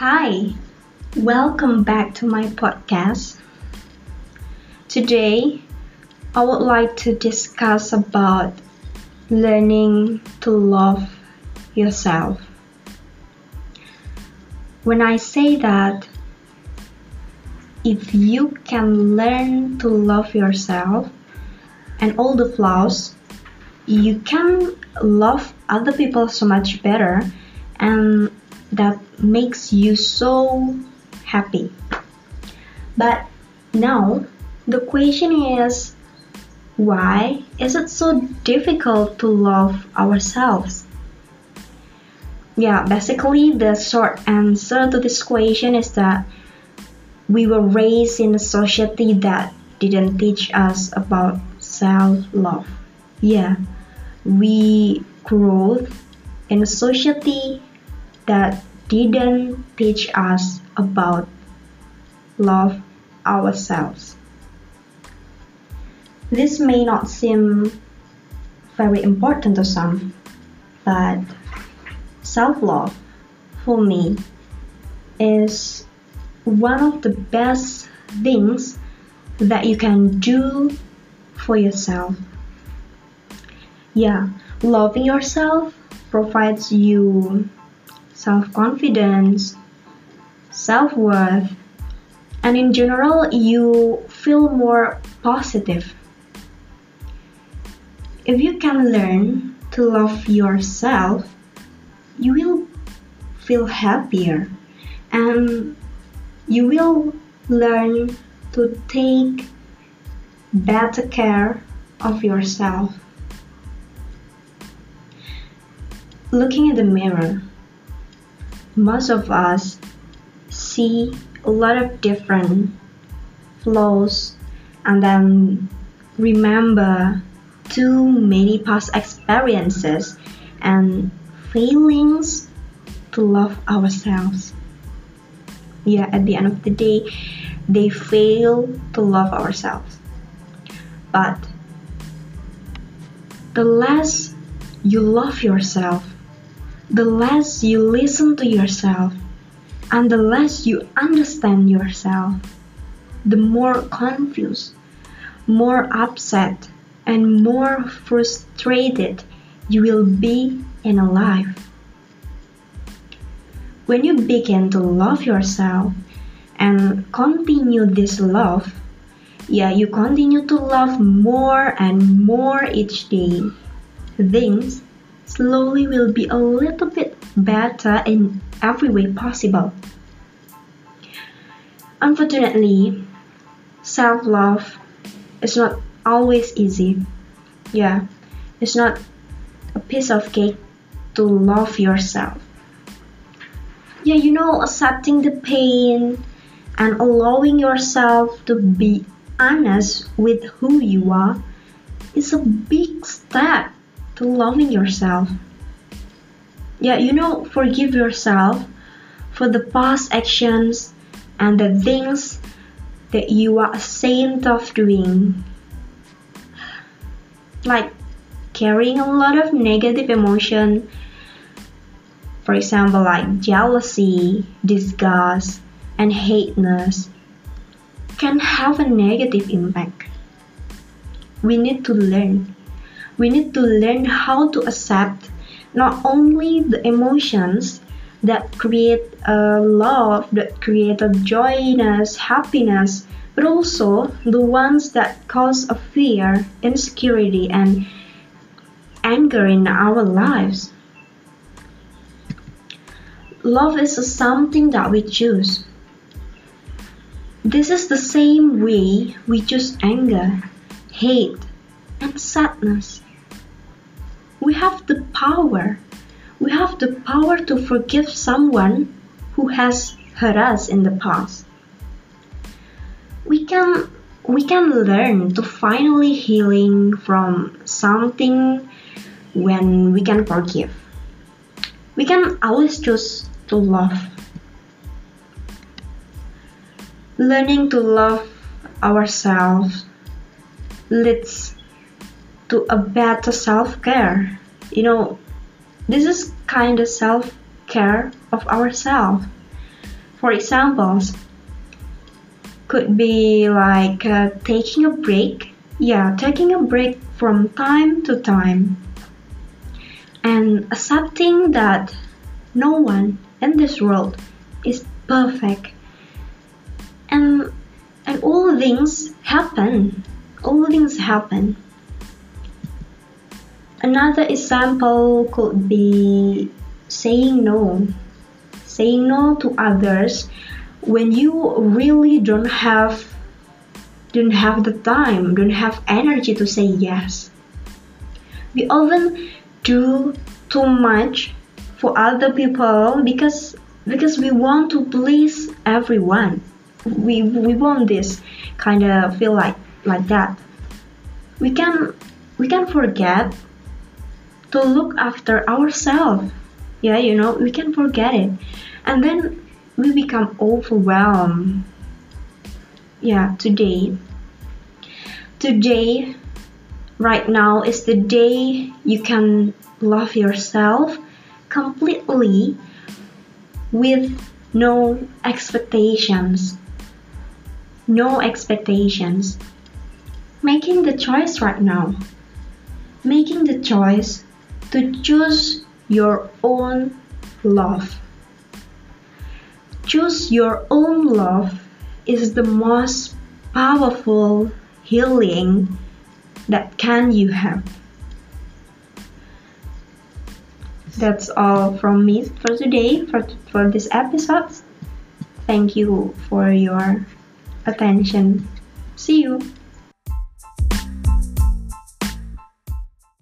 Hi, welcome back to my podcast. Today, I would like to discuss about learning to love yourself. When I say that, if you can learn to love yourself and all the flaws, you can love other people so much better and that makes you so happy. But now the question is why is it so difficult to love ourselves? Yeah, basically, the short answer to this question is that we were raised in a society that didn't teach us about self love. Yeah, we grew in a society that didn't teach us about love ourselves. This may not seem very important to some, but self love for me is one of the best things that you can do for yourself. Yeah, loving yourself provides you self confidence, self worth, and in general, you feel more positive. If you can learn to love yourself, you will feel happier and you will learn to take better care of yourself. Looking in the mirror, most of us see a lot of different flaws and then remember too many past experiences and failings to love ourselves. Yeah, at the end of the day, they fail to love ourselves. But the less you love yourself, the less you listen to yourself, and the less you understand yourself, the more confused, more upset, and more frustrated you will be in life. When you begin to love yourself and continue this love, yeah, you continue to love more and more each day. Things slowly will be a little bit better in every way possible. Unfortunately, self love is not always easy. Yeah, it's not a piece of cake to love yourself. Yeah, you know, accepting the pain and allowing yourself to be honest with who you are is a big step to loving yourself. Yeah, you know, forgive yourself for the past actions and the things that you are ashamed of doing. Like carrying a lot of negative emotion, for example, like jealousy, disgust, and hateness, can have a negative impact. We need to learn we need to learn how to accept not only the emotions that create a love, that create a joyness, happiness, but also the ones that cause a fear, insecurity, and anger in our lives. Love is something that we choose. This is the same way we choose anger, hate, and sadness we have the power. We have the power to forgive someone who has hurt us in the past. We can we can learn to finally healing from something when we can forgive. We can always choose to love. Learning to love ourselves leads to a better self care. You know, this is kind of self care of ourselves. For examples, could be like uh, taking a break. Yeah, taking a break from time to time. And accepting that no one in this world is perfect. And and all things happen. All things happen. Another example could be saying no. Saying no to others when you really don't have don't have the time, don't have energy to say yes. We often do too much for other people because because we want to please everyone. We we want this kind of feel like like that. We can we can forget to look after ourselves. Yeah, you know, we can forget it. And then we become overwhelmed. Yeah, today. Today, right now, is the day you can love yourself completely with no expectations. No expectations. Making the choice right now. Making the choice to choose your own love. Choose your own love is the most powerful healing that can you have. That's all from me for today for for this episode. Thank you for your attention. See you.